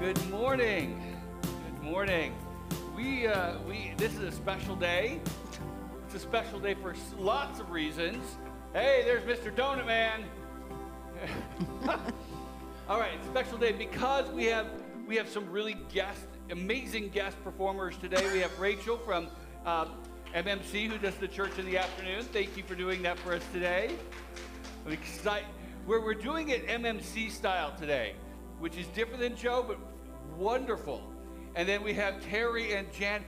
Good morning. Good morning. We, uh, we, this is a special day. It's a special day for lots of reasons. Hey, there's Mr. Donut Man. All right, special day because we have we have some really guest, amazing guest performers today. We have Rachel from uh, MMC who does the church in the afternoon. Thank you for doing that for us today. I'm excited. We're, we're doing it MMC style today, which is different than Joe, but wonderful. And then we have Terry and Jan,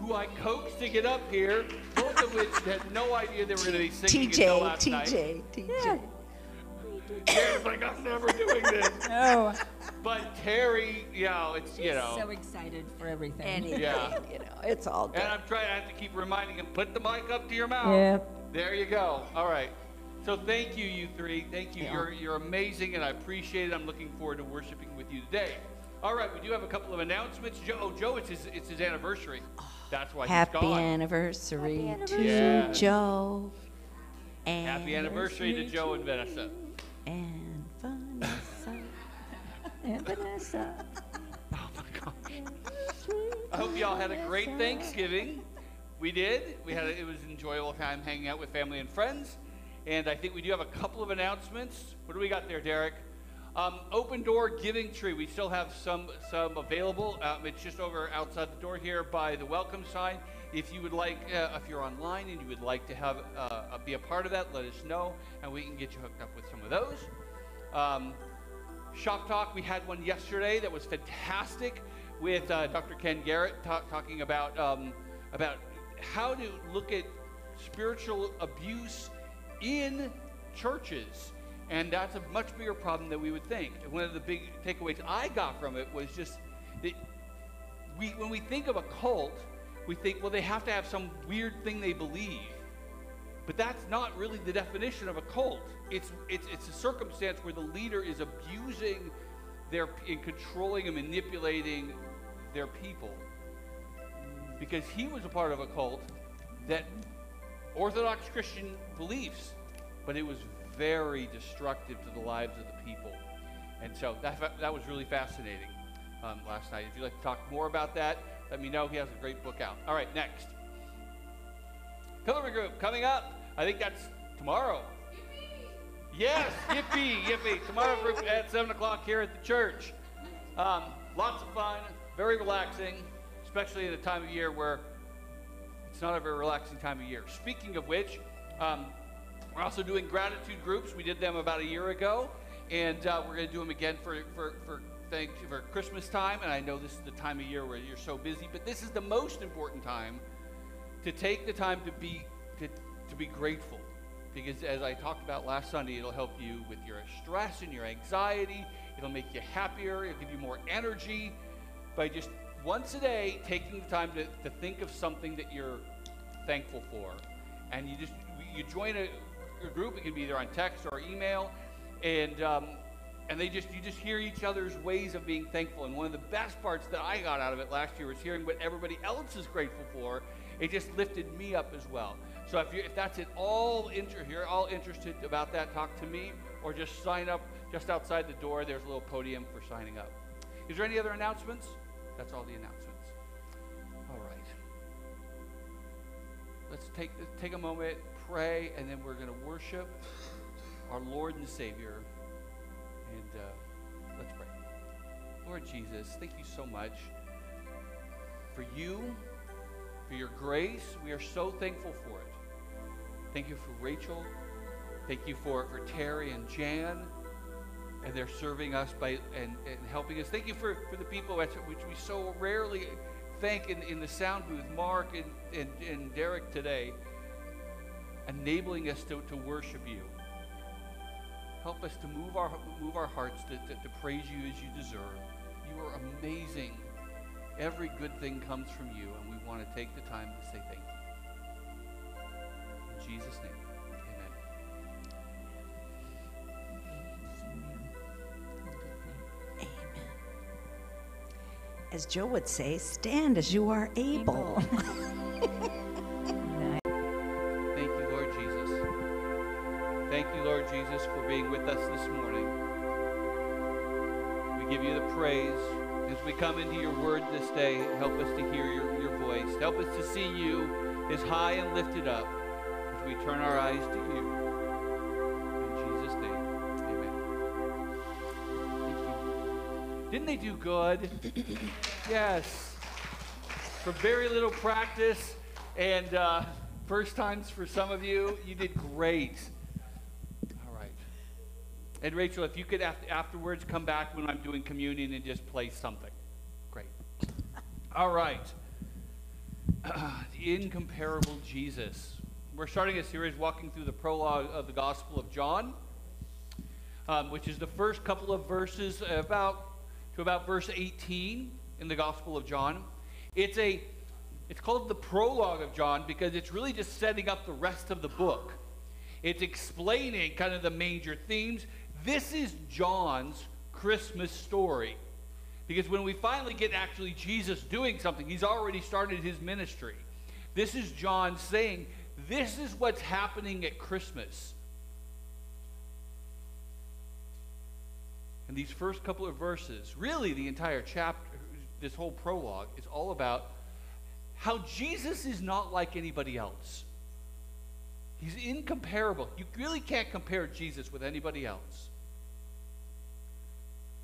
who I coaxed to get up here, both of which had no idea they were going to be singing TJ, until last TJ, night. TJ. Jared's like, I'm never doing this. Oh, But Terry, you know, it's, you know. so excited for everything. Anything, Yeah. you know, it's all good. And I'm trying, I have to keep reminding him, put the mic up to your mouth. Yep. There you go. All right. So thank you, you three. Thank you. Yeah. You're, you're amazing, and I appreciate it. I'm looking forward to worshiping with you today. All right, we do have a couple of announcements. Joe, oh, Joe, it's his, it's his anniversary. That's why Happy he's gone. anniversary to Yeah. Joe. And Happy anniversary to Joe and Vanessa. And Vanessa. And Vanessa. Oh my gosh. I hope y'all had a great Thanksgiving. We did. We had a, it was an enjoyable time hanging out with family and friends. And I think we do have a couple of announcements. What do we got there, Derek? Um, open door giving tree. We still have some some available. Um, it's just over outside the door here by the welcome sign. If you would like, uh, if you're online and you would like to have uh, be a part of that, let us know, and we can get you hooked up with some of those. Um, Shop Talk, we had one yesterday that was fantastic with uh, Dr. Ken Garrett ta- talking about um, about how to look at spiritual abuse in churches, and that's a much bigger problem than we would think. One of the big takeaways I got from it was just that we, when we think of a cult, we think, well, they have to have some weird thing they believe. But that's not really the definition of a cult. It's, it's, it's a circumstance where the leader is abusing their, and controlling and manipulating their people. Because he was a part of a cult that Orthodox Christian beliefs, but it was very destructive to the lives of the people. And so that, that was really fascinating um, last night. If you'd like to talk more about that, let me know. He has a great book out. All right, next. Pillar Group coming up. I think that's tomorrow. Yes, yippee, yippee. Tomorrow group at 7 o'clock here at the church. Um, lots of fun, very relaxing, especially at a time of year where it's not a very relaxing time of year. Speaking of which, um, we're also doing gratitude groups. We did them about a year ago, and uh, we're going to do them again for, for, for, thank you for Christmas time. And I know this is the time of year where you're so busy, but this is the most important time to take the time to be to, to be grateful because as i talked about last sunday it'll help you with your stress and your anxiety it'll make you happier it'll give you more energy by just once a day taking the time to, to think of something that you're thankful for and you just you join a, group it can be either on text or email and um, and they just you just hear each other's ways of being thankful and one of the best parts that i got out of it last year was hearing what everybody else is grateful for it just lifted me up as well. So if you if that's at all inter you're all interested about that talk to me or just sign up just outside the door there's a little podium for signing up. Is there any other announcements? That's all the announcements. All right. Let's take take a moment pray and then we're going to worship our lord and savior and uh, let's pray. Lord Jesus, thank you so much for you, for your grace. We are so thankful for it. Thank you for Rachel. Thank you for, for Terry and Jan. And they're serving us by and, and helping us. Thank you for, for the people which we so rarely thank in, in the sound booth, Mark and, and, and Derek today, enabling us to, to worship you. Help us to move our move our hearts to, to, to praise you as you deserve. You are amazing. Every good thing comes from you, and we want to take the time to say thank you. In Jesus' name, amen. Amen. As Joe would say, stand as you are able. Nice. being with us this morning. We give you the praise as we come into your word this day, help us to hear your, your voice. Help us to see you as high and lifted up as we turn our eyes to you. In Jesus' name, amen. Thank you. Didn't they do good? yes. For very little practice and uh, first times for some of you, you did great. And Rachel, if you could afterwards come back when I'm doing communion and just play something. Great. All right. the incomparable Jesus. We're starting a series walking through the prologue of the Gospel of John, um, which is the first couple of verses about to about verse 18 in the Gospel of John. It's a it's called the prologue of John because it's really just setting up the rest of the book. It's explaining kind of the major themes. This is John's Christmas story. Because when we finally get actually Jesus doing something, he's already started his ministry. This is John saying, This is what's happening at Christmas. And these first couple of verses, really the entire chapter, this whole prologue, is all about how Jesus is not like anybody else. He's incomparable. You really can't compare Jesus with anybody else.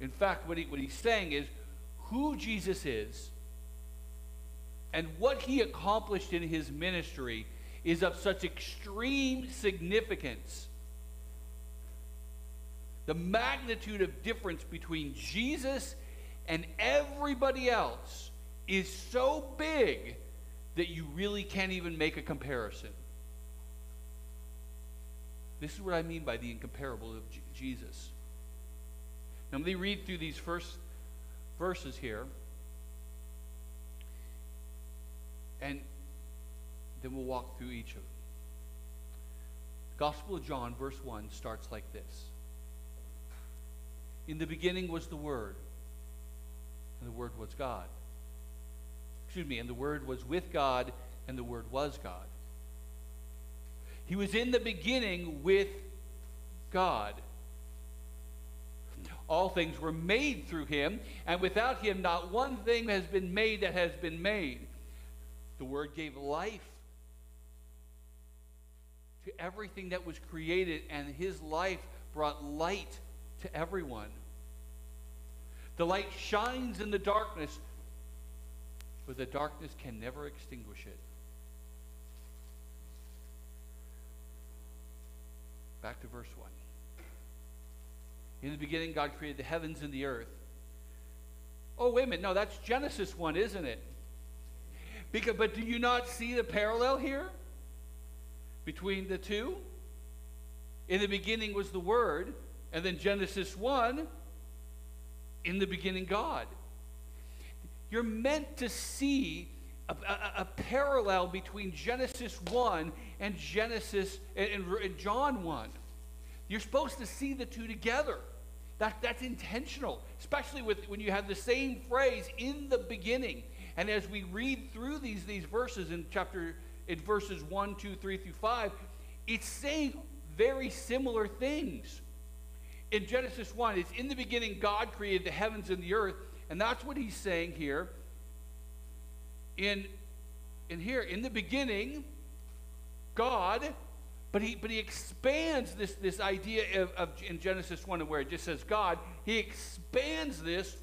In fact, what, he, what he's saying is who Jesus is and what he accomplished in his ministry is of such extreme significance. The magnitude of difference between Jesus and everybody else is so big that you really can't even make a comparison. This is what I mean by the incomparable of Jesus. Now, let me read through these first verses here. And then we'll walk through each of them. Gospel of John, verse 1, starts like this In the beginning was the Word, and the Word was God. Excuse me, and the Word was with God, and the Word was God. He was in the beginning with God. All things were made through him, and without him, not one thing has been made that has been made. The Word gave life to everything that was created, and his life brought light to everyone. The light shines in the darkness, but the darkness can never extinguish it. Back to verse 1. In the beginning, God created the heavens and the earth. Oh, wait a minute. No, that's Genesis 1, isn't it? Because, but do you not see the parallel here between the two? In the beginning was the Word, and then Genesis 1, in the beginning, God. You're meant to see a, a, a parallel between Genesis 1 and Genesis and, and, and John 1. You're supposed to see the two together. That, that's intentional, especially with, when you have the same phrase in the beginning. And as we read through these, these verses in chapter in verses 1, 2, 3 through 5, it's saying very similar things. In Genesis 1, it's in the beginning God created the heavens and the earth, and that's what he's saying here. In, in here, in the beginning, God but he, but he expands this, this idea of, of, in Genesis 1 where it just says God, he expands this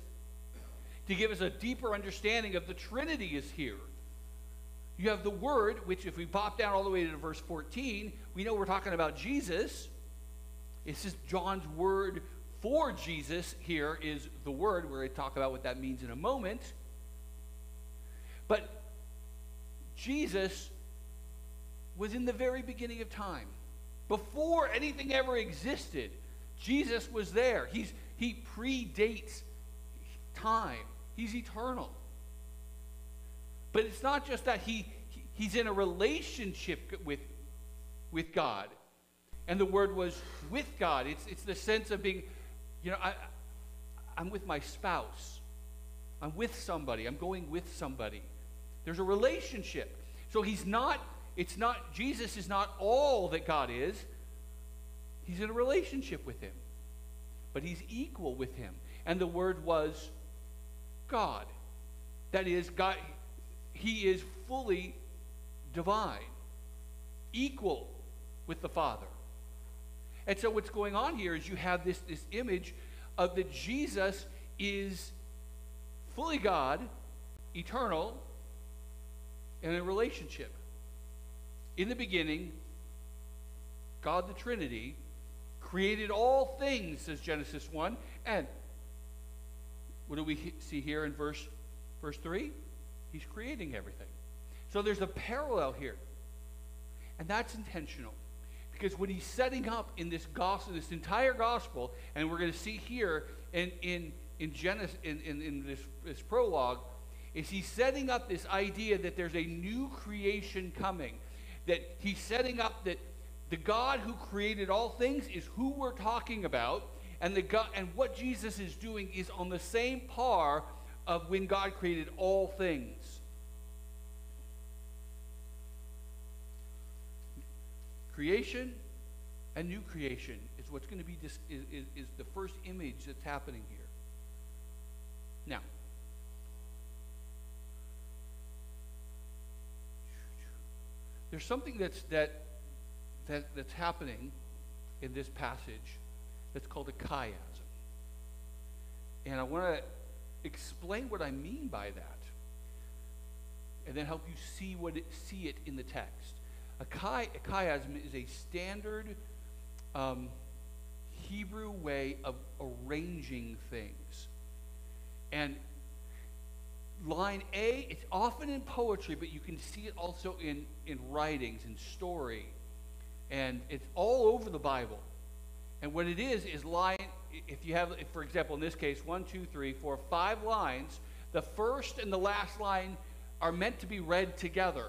to give us a deeper understanding of the Trinity is here. You have the Word, which if we pop down all the way to verse 14, we know we're talking about Jesus. It's just John's word for Jesus here is the Word. We're going to talk about what that means in a moment. But Jesus was in the very beginning of time. Before anything ever existed, Jesus was there. He's, he predates time, He's eternal. But it's not just that he, he, he's in a relationship with, with God. And the word was with God. It's, it's the sense of being, you know, I, I'm with my spouse. I'm with somebody. I'm going with somebody. There's a relationship. So he's not it's not, Jesus is not all that God is. He's in a relationship with him, but he's equal with him. And the Word was God. That is, God, he is fully divine, equal with the Father. And so what's going on here is you have this, this image of that Jesus is fully God, eternal, and in a relationship. In the beginning, God the Trinity created all things, says Genesis 1. And what do we see here in verse, verse 3? He's creating everything. So there's a parallel here. And that's intentional. Because what he's setting up in this gospel, this entire gospel, and we're going to see here in, in, in Genesis, in, in, in this, this prologue, is he's setting up this idea that there's a new creation coming. That he's setting up that the God who created all things is who we're talking about, and the God and what Jesus is doing is on the same par of when God created all things. Creation and new creation is what's going to be dis- is, is, is the first image that's happening here. Now, there's something that's that, that that's happening in this passage that's called a chiasm. And I want to explain what I mean by that and then help you see what it, see it in the text. A, chi, a chiasm is a standard um, Hebrew way of arranging things. And line A, it's often in poetry, but you can see it also in, in writings and story. And it's all over the Bible. And what it is, is line, if you have, if, for example, in this case, one, two, three, four, five lines, the first and the last line are meant to be read together.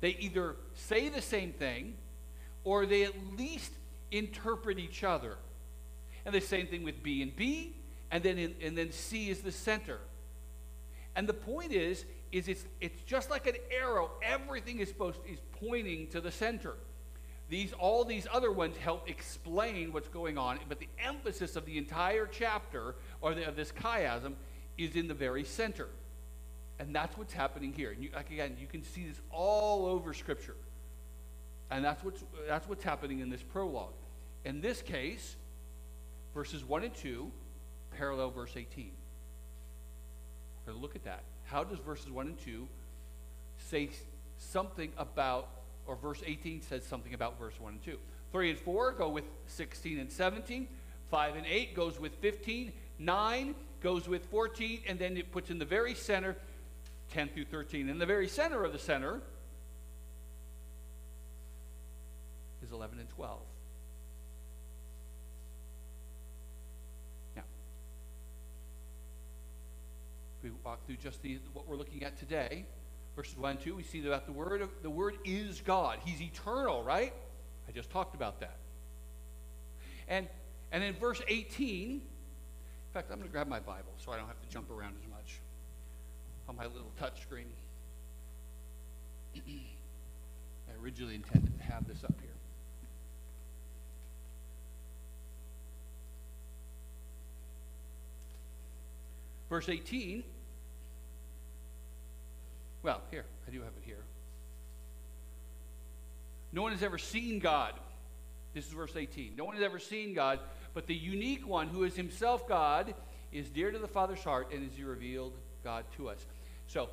They either say the same thing or they at least interpret each other. And the same thing with B and B, and then, in, and then C is the center. And the point is, is it's, it's just like an arrow. Everything is supposed to, is pointing to the center. These, all these other ones help explain what's going on, but the emphasis of the entire chapter, or the, of this chiasm, is in the very center. And that's what's happening here. And you, again, you can see this all over Scripture. And that's what's, that's what's happening in this prologue. In this case, verses 1 and 2 parallel verse 18. To look at that. How does verses 1 and 2 say something about, or verse 18 says something about verse 1 and 2? 3 and 4 go with 16 and 17. 5 and 8 goes with 15. 9 goes with 14. And then it puts in the very center 10 through 13. In the very center of the center is 11 and 12. We walk through just the, what we're looking at today, verses 1 and 2, we see that the word, of, the word is God. He's eternal, right? I just talked about that. And, and in verse 18, in fact, I'm going to grab my Bible so I don't have to jump around as much on my little touch screen. I originally intended to have this up here. Verse 18. Well, here, I do have it here. No one has ever seen God. This is verse 18. No one has ever seen God, but the unique one who is himself God is dear to the Father's heart and is revealed God to us. So,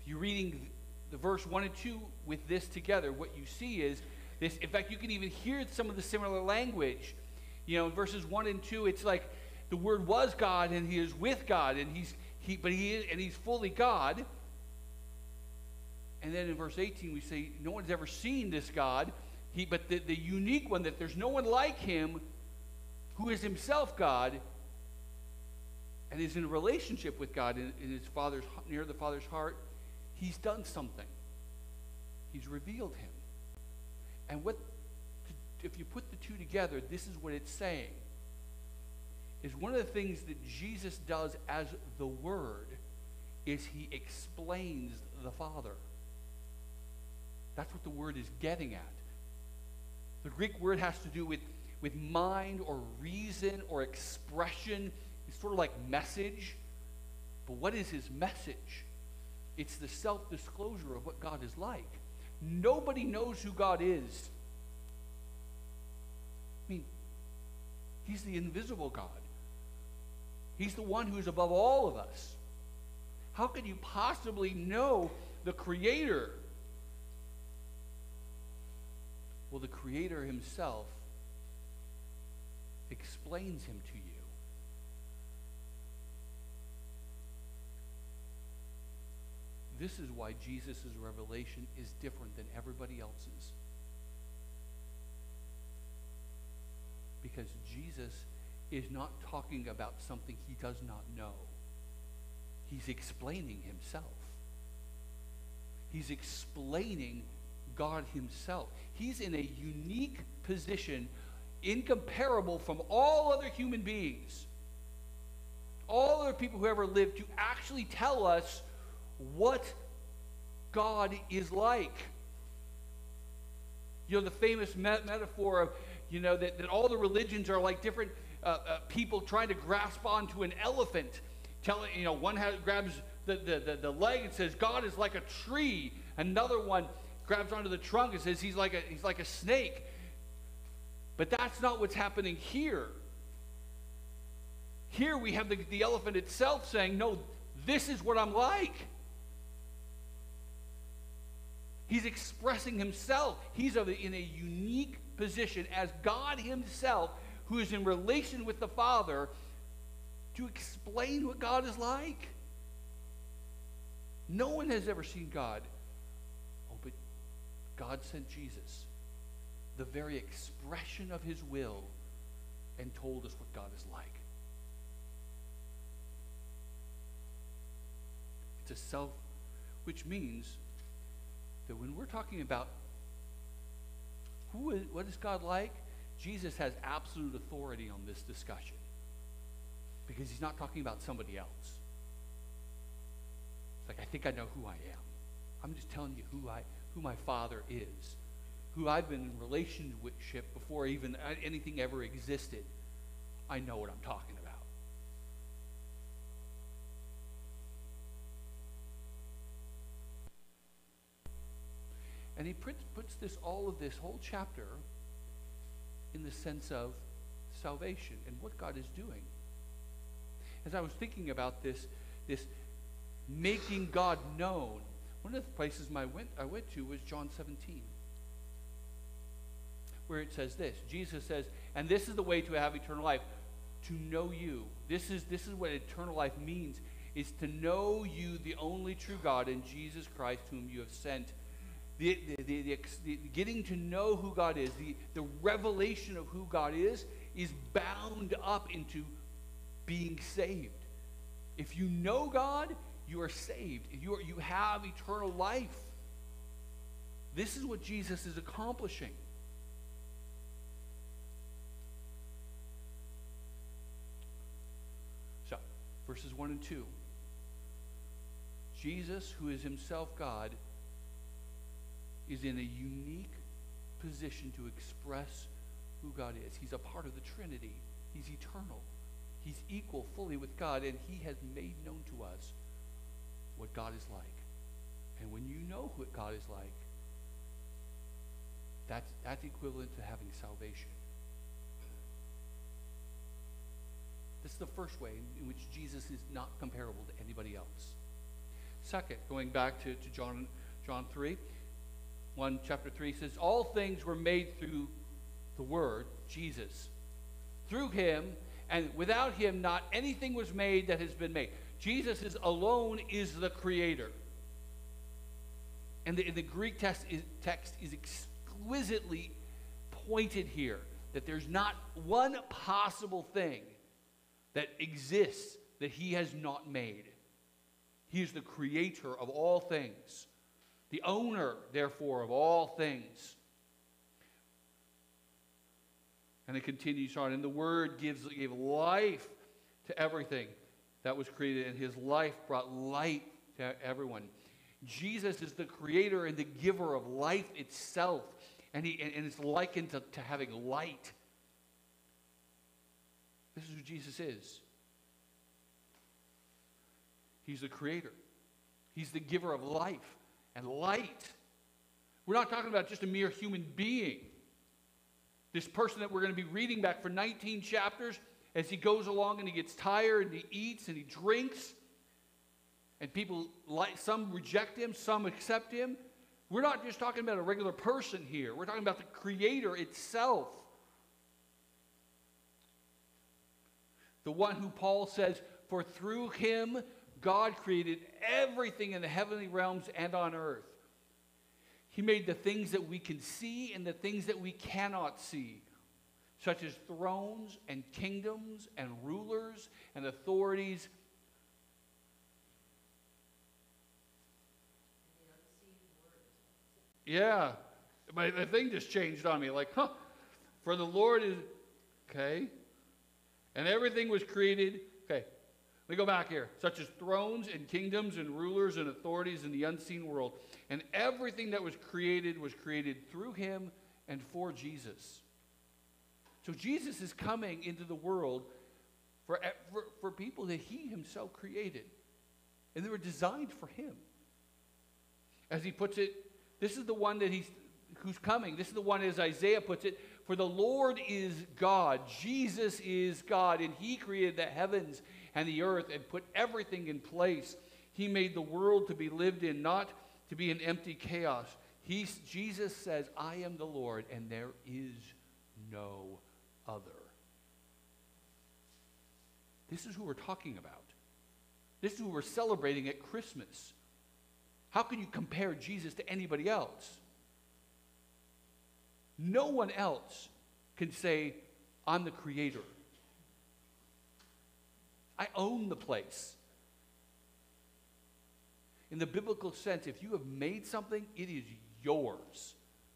if you're reading the verse 1 and 2 with this together, what you see is this. In fact, you can even hear some of the similar language. You know, in verses 1 and 2, it's like the word was God and he is with God and he's he but he is and he's fully God. And then in verse 18 we say no one's ever seen this God. He but the, the unique one that there's no one like him who is himself God and is in a relationship with God in, in his father's near the father's heart, he's done something. He's revealed him. And what if you put the two together, this is what it's saying. Is one of the things that Jesus does as the Word is he explains the Father. That's what the word is getting at. The Greek word has to do with, with mind or reason or expression it's sort of like message. But what is his message? It's the self disclosure of what God is like. Nobody knows who God is. I mean, he's the invisible God. He's the one who's above all of us. How could you possibly know the Creator? Well, the Creator Himself explains Him to you. This is why Jesus' revelation is different than everybody else's. Because Jesus is not talking about something he does not know. He's explaining himself. He's explaining God himself. He's in a unique position, incomparable from all other human beings, all other people who ever lived, to actually tell us what God is like. You know, the famous met- metaphor of, you know, that, that all the religions are like different uh, uh, people trying to grasp onto an elephant. Telling, you know, one has, grabs the, the, the, the leg and says, God is like a tree. Another one grabs onto the trunk and says, he's like a, he's like a snake. But that's not what's happening here. Here we have the, the elephant itself saying, No, this is what I'm like. He's expressing himself. He's in a unique position as God himself, who is in relation with the Father, to explain what God is like. No one has ever seen God. Oh, but God sent Jesus, the very expression of his will, and told us what God is like. It's a self, which means that when we're talking about who is, what is God like, Jesus has absolute authority on this discussion because he's not talking about somebody else. It's like, I think I know who I am. I'm just telling you who, I, who my Father is, who I've been in relationship before even anything ever existed. I know what I'm talking about. And he puts, this all of this whole chapter in the sense of salvation and what God is doing. As I was thinking about this, this making God known, one of the places I went, I went to was John 17, where it says this Jesus says, And this is the way to have eternal life, to know you. This is, this is what eternal life means, is to know you, the only true God, and Jesus Christ, whom you have sent the, the, the, getting to know who God is, the, the revelation of who God is, is bound up into being saved. If you know God, you are saved. You, are, you have eternal life. This is what Jesus is accomplishing. So, verses 1 and 2. Jesus, who is himself God, is in a unique position to express who God is. He's a part of the Trinity, He's eternal, He's equal fully with God, and He has made known to us what God is like. And when you know what God is like, that's, that's equivalent to having salvation. This is the first way in which Jesus is not comparable to anybody else. Second, going back to, to John, John 3, 1 chapter 3 says, All things were made through the Word, Jesus. Through him, and without him, not anything was made that has been made. Jesus is alone is the creator. And the, the Greek text is, text is exquisitely pointed here that there's not one possible thing that exists that he has not made. He is the creator of all things the owner, therefore, of all things. And it continues on. And the Word gives, gave life to everything that was created, and His life brought light to everyone. Jesus is the creator and the giver of life itself, and, he, and it's likened to, to having light. This is who Jesus is. He's the creator. He's the giver of life and light. We're not talking about just a mere human being. This person that we're going to be reading back for 19 chapters, as he goes along and he gets tired and he eats and he drinks, and people like some reject him, some accept him. We're not just talking about a regular person here. We're talking about the creator itself. The one who Paul says, For through him God created everything in the heavenly realms and on earth. He made the things that we can see and the things that we cannot see, such as thrones and kingdoms and rulers and authorities. Yeah, my, the thing just changed on me. Like, huh? For the Lord is okay, and everything was created. Let me go back here. Such as thrones and kingdoms and rulers and authorities in the unseen world. And everything that was created was created through him and for Jesus. So Jesus is coming into the world for, for, for people that he himself created. And they were designed for him. As he puts it, this is the one that he's who's coming. This is the one as Isaiah puts it, for the Lord is God. Jesus is God, and he created the heavens and the earth and put everything in place. He made the world to be lived in, not to be an empty chaos. He, Jesus says, I am the Lord, and there is no other. This is who we're talking about. This is who we're celebrating at Christmas. How can you compare Jesus to anybody else? No one else can say, I'm the creator. I own the place. In the biblical sense, if you have made something, it is yours.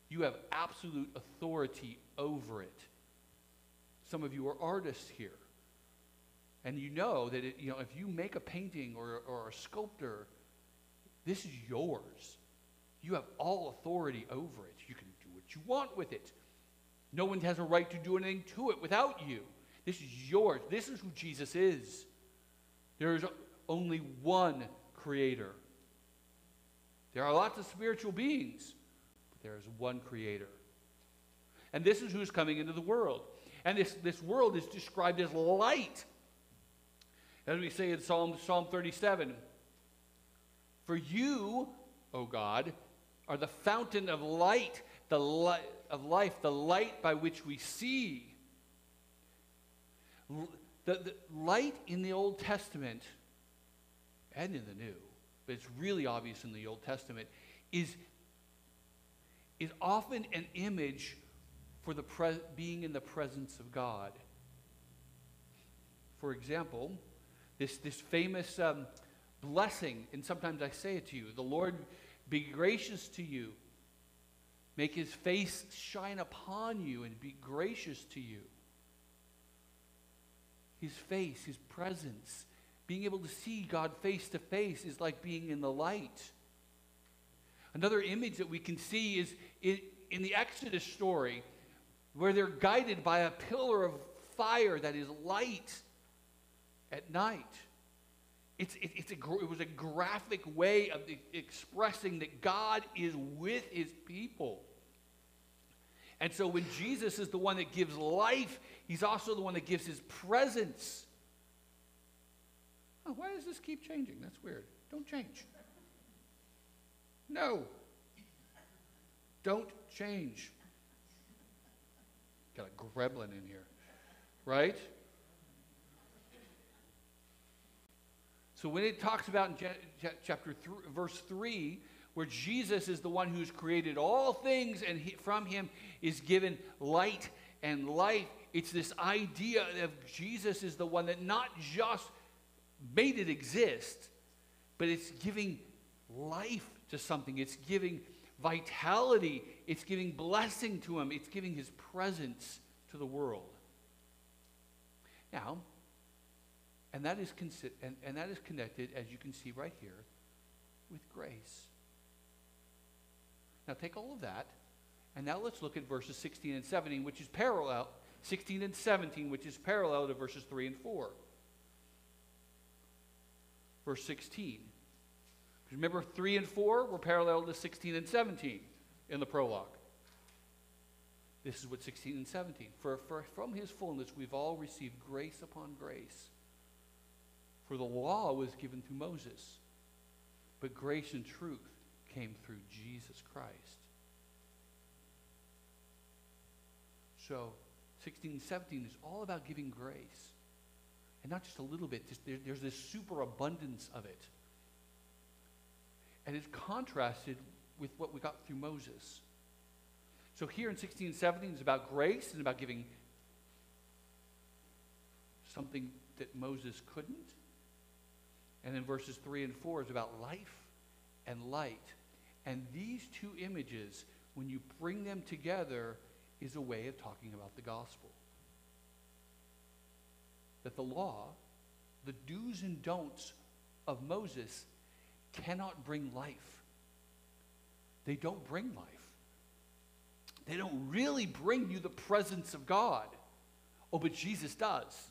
You have absolute authority over it. Some of you are artists here. And you know that it, you know, if you make a painting or, or a sculptor, this is yours. You have all authority over it. You can do what you want with it. No one has a right to do anything to it without you. This is yours. This is who Jesus is. There is only one creator. There are lots of spiritual beings, but there is one creator. And this is who's coming into the world. And this, this world is described as light. As we say in Psalm, Psalm 37 For you, O God, are the fountain of light, the light of life, the light by which we see. The, the light in the Old Testament and in the New, but it's really obvious in the Old Testament, is, is often an image for the pre- being in the presence of God. For example, this, this famous um, blessing, and sometimes I say it to you the Lord be gracious to you, make his face shine upon you, and be gracious to you his face, his presence. Being able to see God face to face is like being in the light. Another image that we can see is in, the Exodus story, where they're guided by a pillar of fire that is light at night. It's, it, it's a, it was a graphic way of expressing that God is with his people. And so when Jesus is the one that gives life, he's also the one that gives his presence. Oh, why does this keep changing? That's weird. Don't change. No. Don't change. Got a gremlin in here, right? So when it talks about in chapter three, verse 3, where Jesus is the one who's created all things and he, from him is given light and life. It's this idea of Jesus is the one that not just made it exist, but it's giving life to something. It's giving vitality. It's giving blessing to him. It's giving his presence to the world. Now, and that is, consi- and, and that is connected, as you can see right here, with grace. Now take all of that, and now let's look at verses 16 and 17, which is parallel, 16 and 17, which is parallel to verses 3 and 4. verse 16. Remember, 3 and 4 were parallel to 16 and 17 in the prologue. This is what 16 and 17. For, for from his fullness we've all received grace upon grace. For the law was given through Moses, but grace and truth came through Jesus Christ. So, 16 and 17 is all about giving grace. And not just a little bit, just there, there's this superabundance of it. And it's contrasted with what we got through Moses. So here in 16 and 17 it's about grace and about giving something that Moses couldn't. And then verses 3 and 4 is about life and light. And these two images, when you bring them together, is a way of talking about the gospel. That the law, the do's and don'ts of Moses, cannot bring life. They don't bring life. They don't really bring you the presence of God. Oh, but Jesus does.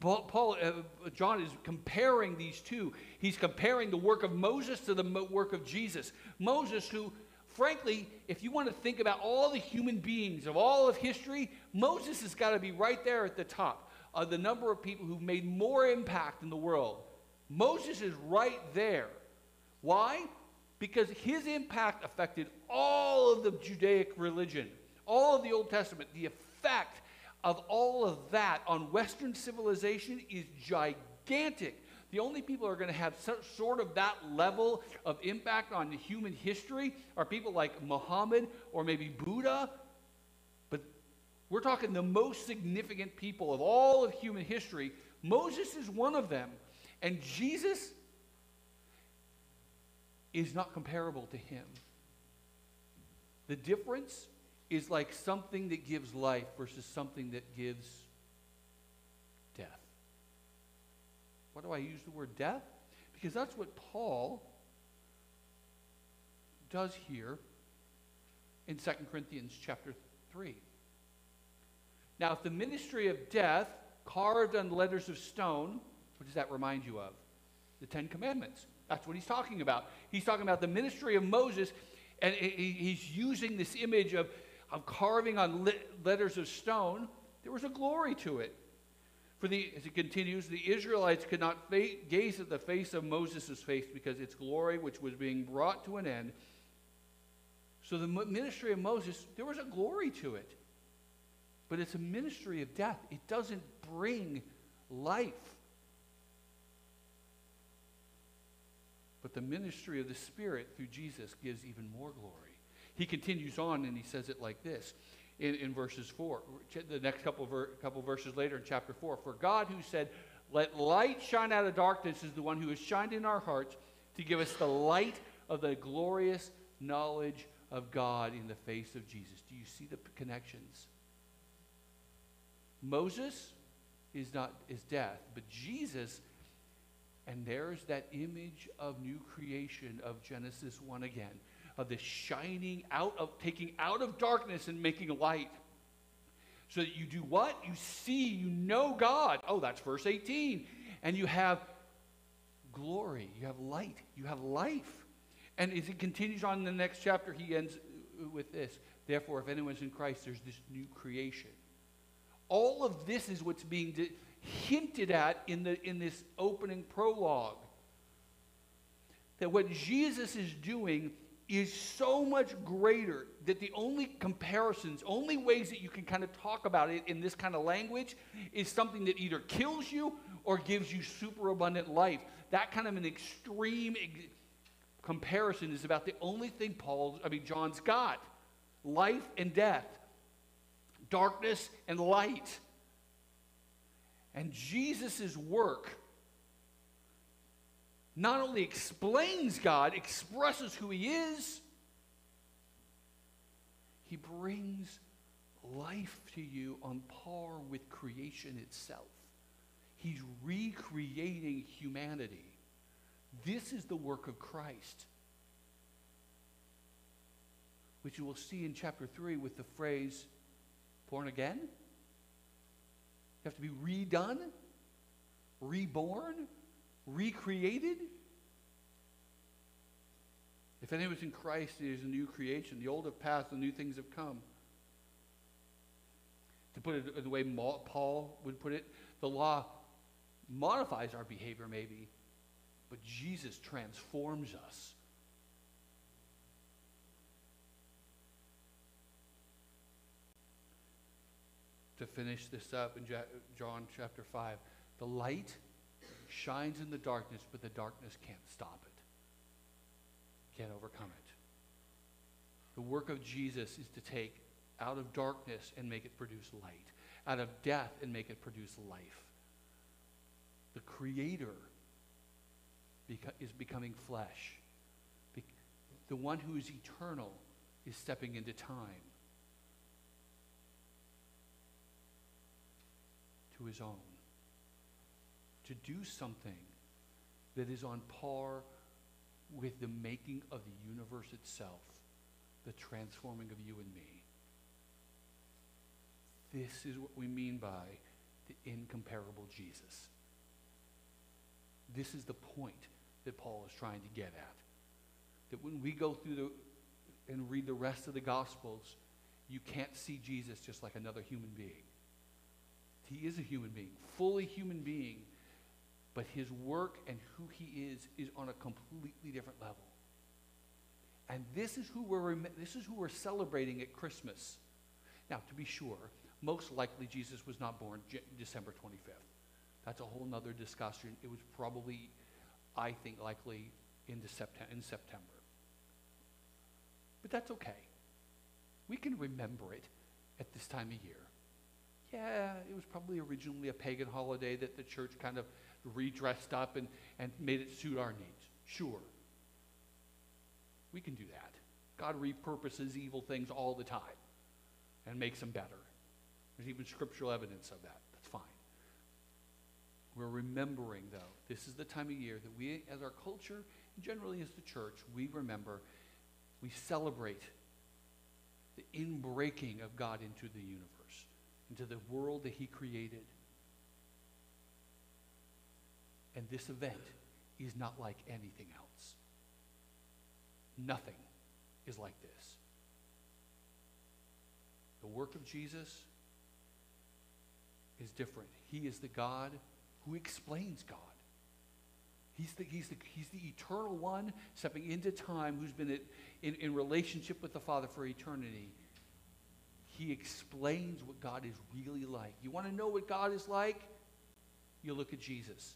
Paul, uh, John is comparing these two. He's comparing the work of Moses to the work of Jesus. Moses, who frankly, if you want to think about all the human beings of all of history, Moses has got to be right there at the top of the number of people who've made more impact in the world. Moses is right there. Why? Because his impact affected all of the Judaic religion, all of the Old Testament. The effect of all of that on Western civilization is gigantic. The only people who are going to have some sort of that level of impact on human history are people like Muhammad or maybe Buddha. But we're talking the most significant people of all of human history. Moses is one of them. And Jesus is not comparable to him. The difference is like something that gives life versus something that gives death. Why do I use the word death? Because that's what Paul does here in 2 Corinthians chapter 3. Now, if the ministry of death carved on letters of stone, what does that remind you of? The Ten Commandments. That's what he's talking about. He's talking about the ministry of Moses, and he's using this image of, of carving on letters of stone. There was a glory to it. For the, as it continues, the Israelites could not gaze at the face of Moses' face because its glory, which was being brought to an end. So the ministry of Moses, there was a glory to it. But it's a ministry of death. It doesn't bring life. But the ministry of the Spirit through Jesus gives even more glory. He continues on and he says it like this in, in verses 4. The next couple, ver, couple verses later in chapter 4. For God, who said, Let light shine out of darkness, is the one who has shined in our hearts to give us the light of the glorious knowledge of God in the face of Jesus. Do you see the connections? Moses is not is death, but Jesus, and there's that image of new creation of Genesis 1 again of this shining out of taking out of darkness and making light. So that you do what? You see, you know God. Oh, that's verse 18. And you have glory, you have light, you have life. And as he continues on in the next chapter, he ends with this. Therefore, if anyone's in Christ, there's this new creation. All of this is what's being di- hinted at in, the, in this opening prologue. That what Jesus is doing is so much greater that the only comparisons, only ways that you can kind of talk about it in this kind of language is something that either kills you or gives you superabundant life. That kind of an extreme ex- comparison is about the only thing Paul, I mean, John's got life and death, darkness and light. And Jesus' work not only explains God, expresses who He is, He brings life to you on par with creation itself. He's recreating humanity. This is the work of Christ, which you will see in chapter 3 with the phrase, born again. You have to be redone, reborn recreated? If anyone is in Christ, he is a new creation. The old have passed, the new things have come. To put it in the way Paul would put it, the law modifies our behavior, maybe, but Jesus transforms us. To finish this up in John chapter 5, the light shines in the darkness, but the darkness can't stop it, can't overcome it. The work of Jesus is to take out of darkness and make it produce light, out of death and make it produce life. The Creator is becoming flesh. The one who is eternal is stepping into time to his own to do something that is on par with the making of the universe itself, the transforming of you and me. This is what we mean by the incomparable Jesus. This is the point that Paul is trying to get at. That when we go through the and read the rest of the Gospels, you can't see Jesus just like another human being. He is a human being, fully human being, but his work and who he is is on a completely different level. And this is who we're, this is who we're celebrating at Christmas. Now, to be sure, most likely Jesus was not born December 25th. That's a whole nother discussion. It was probably, I think, likely into September, in September. But that's okay. We can remember it at this time of year. Yeah, it was probably originally a pagan holiday that the church kind of redressed up and, and made it suit our needs. Sure. We can do that. God repurposes evil things all the time and makes them better. There's even scriptural evidence of that. That's fine. We're remembering, though, this is the time of year that we, as our culture, and generally as the church, we remember, we celebrate the inbreaking of God into the universe, into the world that He created. And this event is not like anything else. Nothing is like this. The work of Jesus is different. He is the God who explains God. He's the, he's, the, he's the eternal one stepping into time who's been in, in relationship with the Father for eternity. He explains what God is really like. You want to know what God is like? You look at Jesus.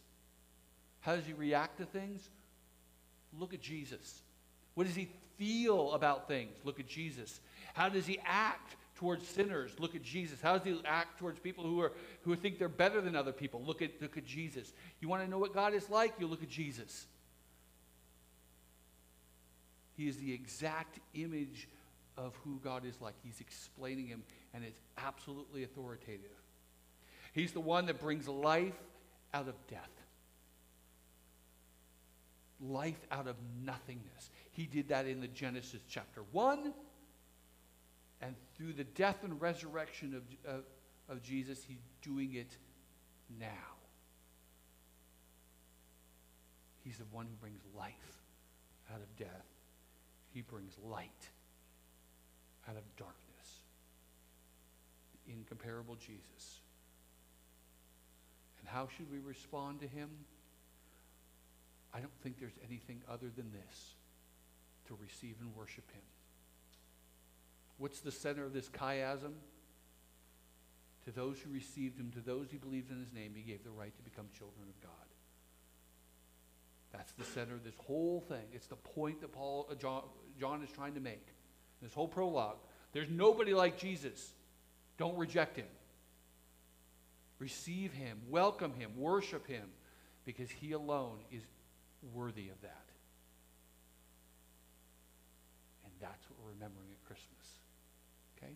How does he react to things? Look at Jesus. What does he feel about things? Look at Jesus. How does he act towards sinners? Look at Jesus. How does he act towards people who, are, who think they're better than other people? Look at, look at Jesus. You want to know what God is like? You look at Jesus. He is the exact image of who God is like. He's explaining him, and it's absolutely authoritative. He's the one that brings life out of death life out of nothingness. He did that in the Genesis chapter 1. And through the death and resurrection of, of, of Jesus, he's doing it now. He's the one who brings life out of death. He brings light out of darkness. The incomparable Jesus. And how should we respond to him? I don't think there's anything other than this to receive and worship him. What's the center of this chiasm? To those who received him, to those who believed in his name, he gave the right to become children of God. That's the center of this whole thing. It's the point that Paul, uh, John, John is trying to make. This whole prologue. There's nobody like Jesus. Don't reject him. Receive him, welcome him, worship him, because he alone is worthy of that. And that's what we're remembering at Christmas. Okay?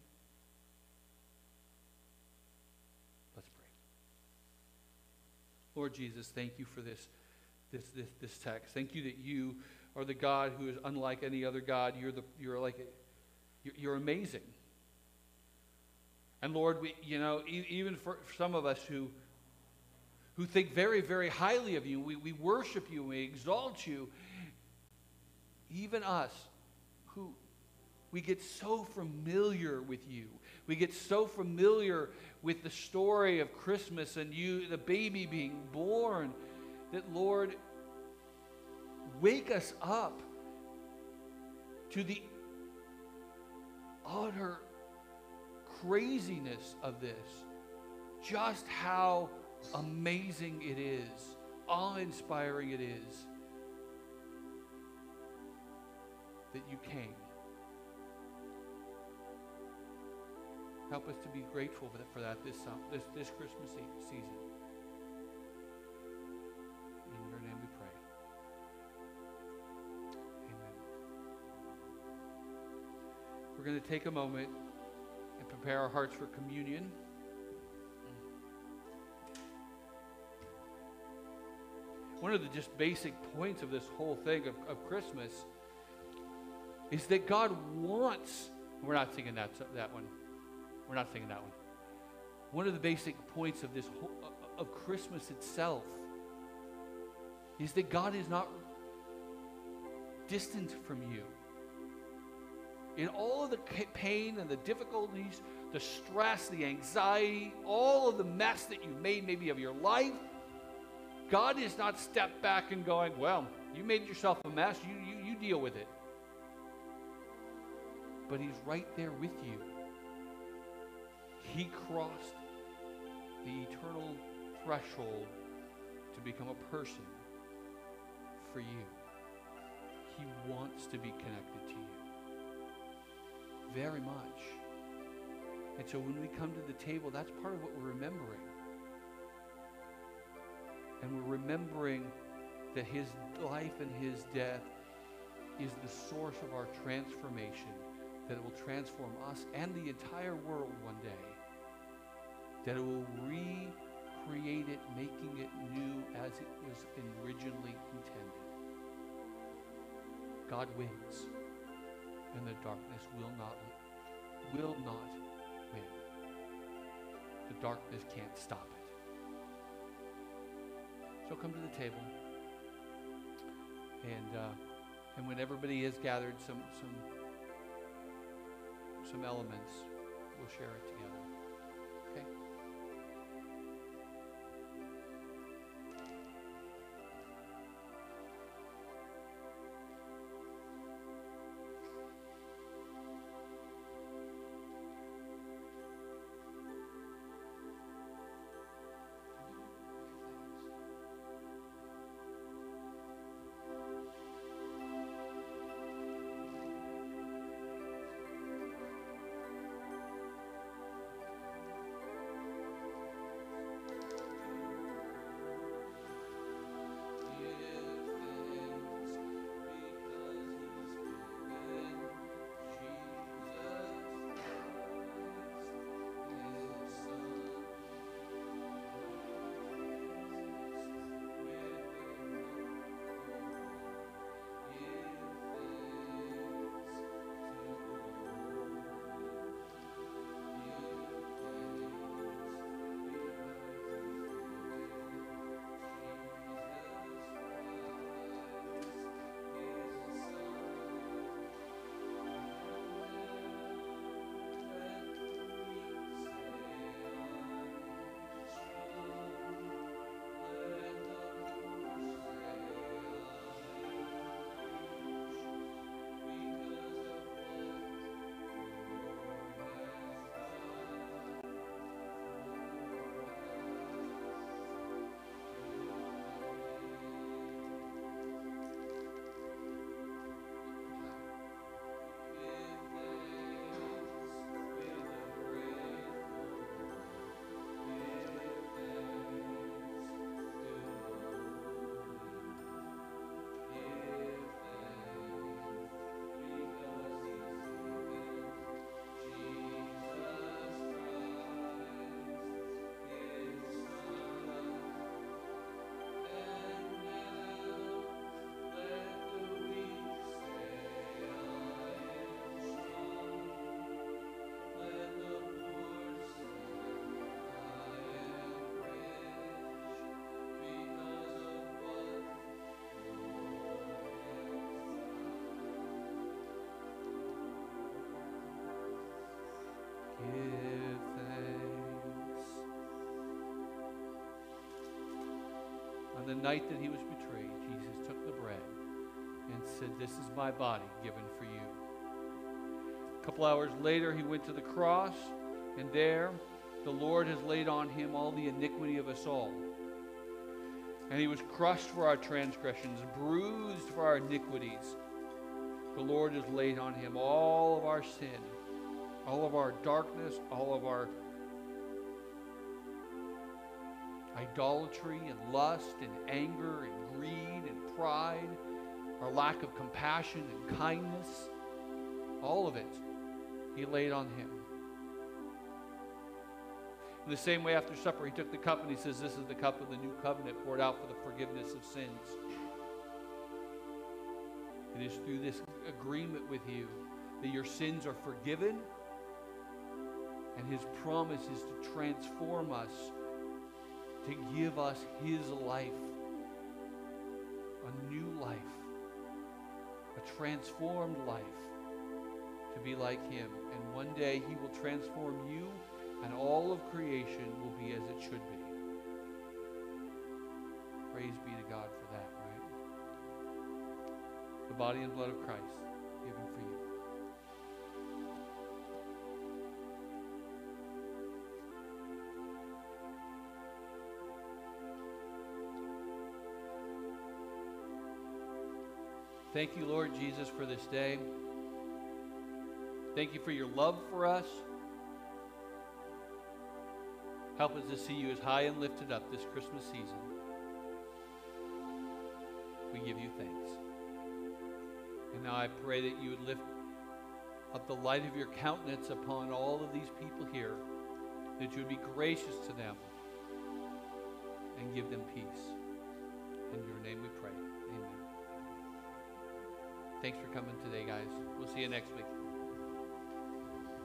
Let's pray. Lord Jesus, thank you for this, this, this, this text. Thank you that you are the God who is unlike any other God. You're, the, you're like, a, you're, amazing. And Lord, we, you know, even for some of us who, who think very, very highly of you. We, we worship you, we exalt you. Even us, who we get so familiar with you. We get so familiar with the story of Christmas and you, the baby being born, that Lord, wake us up to the utter craziness of this. Just how amazing it is, awe inspiring it is that you came. Help us to be grateful for that, for that this, um, this, this Christmas season. We're going to take a moment and prepare our hearts for communion. One of the just basic points of this whole thing of, of Christmas is that God wants, we're not singing that, that one. We're not singing that one. One of the basic points of this whole, of Christmas itself is that God is not distant from you. In all of the pain and the difficulties, the stress, the anxiety, all of the mess that you've made maybe of your life, God is not stepped back and going, well, you made yourself a mess, you, you, you deal with it. But he's right there with you. He crossed the eternal threshold to become a person for you. He wants to be connected to you very much. And so when we come to the table, that's part of what we're remembering. And we're remembering that his life and his death is the source of our transformation, that it will transform us and the entire world one day that it will recreate it, making it new as it was originally intended. God wins, and the darkness will not will not win. The darkness can't stop it. So come to the table, and uh, and when everybody has gathered some some some elements, we'll share it the night that he was betrayed, Jesus took the bread and said, This is my body given for you. A couple hours later, he went to the cross, and there the Lord has laid on him all the iniquity of us all. And he was crushed for our transgressions, bruised for our iniquities. The Lord has laid on him all of our sin, all of our darkness, all of our idolatry and lust and anger and greed and pride, our lack of compassion and kindness, all of it, he laid on him. In the same way, after supper, he took the cup and he says, This is the cup of the new covenant poured out for the forgiveness of sins. It is through this agreement with you that your sins are forgiven, and his promise is to transform us, to give us his life, a new life, a transformed life, to be like him. And one day he will transform you and all of creation will be as it should be. Praise be to God for that, right? The body and blood of Christ Thank you, Lord Jesus, for this day. Thank you for your love for us. Help us to see you as high and lifted up this Christmas season. We give you thanks. And now I pray that you would lift up the light of your countenance upon all of these people here, that you would be gracious to them and give them peace. In your name we pray. Thanks for coming today, guys. We'll see you next week.